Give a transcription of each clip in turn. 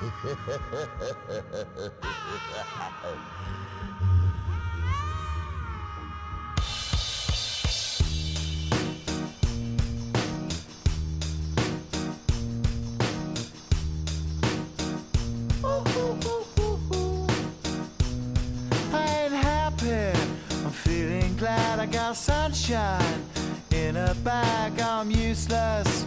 glad I got sunshine in a bag. I'm useless,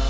It's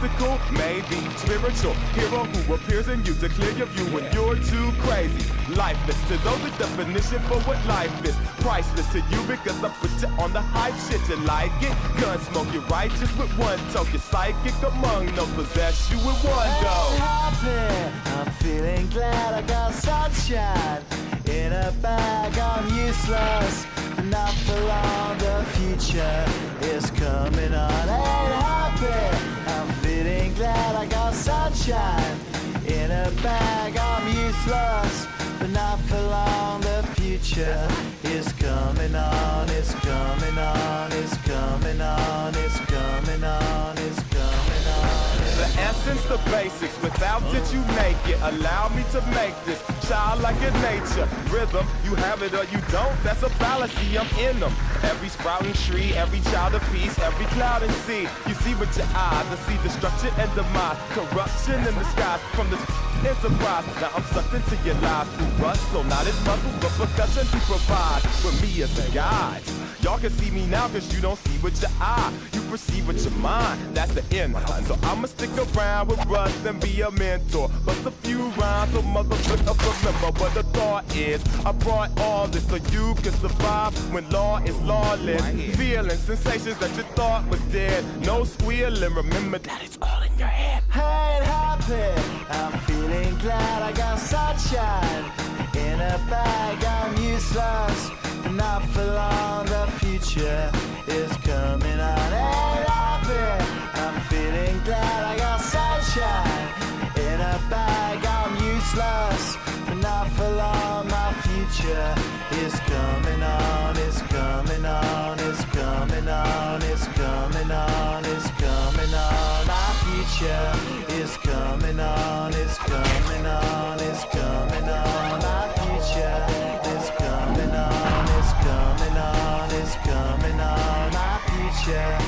mystical, maybe spiritual. Hero who appears in you to clear your view when you're too crazy. Lifeless to those the definition for what life is. Priceless to you because I put you on the hype shit. You like it? Gun smoke, you're righteous with one toe. You're psychic among no possess you with one I'm go. happy. I'm feeling glad I got sunshine in a bag. I'm useless, not for long. The future is coming on. In a bag. I'm useless, but not for long. The future is coming on. It's coming on. It's coming The the basics. Without it, you make it. Allow me to make this childlike in nature. Rhythm, you have it or you don't. That's a fallacy. I'm in them. Every sprouting tree, every child of peace, every cloud and sea. You see with your eyes, I see destruction and demise, corruption in the skies from this enterprise. Now I'm sucked into your lives through Russ, so not as muscles, but percussion you provide with me as a guide. Y'all can see me now cause you don't see with your eye. You perceive with your mind. That's the end. So I'ma stick around with Russ and be a mentor. Bust a few rhymes so motherfuckers remember what the thought is. I brought all this so you can survive when law is lawless. Feeling sensations that you thought was dead. No squealing. Remember that it's all in your head. I ain't happy. I'm feeling glad I got sunshine in a bag. I'm useless, not for long. Future is coming on. It's coming on. It's coming on. It's coming on. It's coming on. My future is coming on. It's coming on. It's coming on. My future is coming on. It's coming on. It's coming on. My future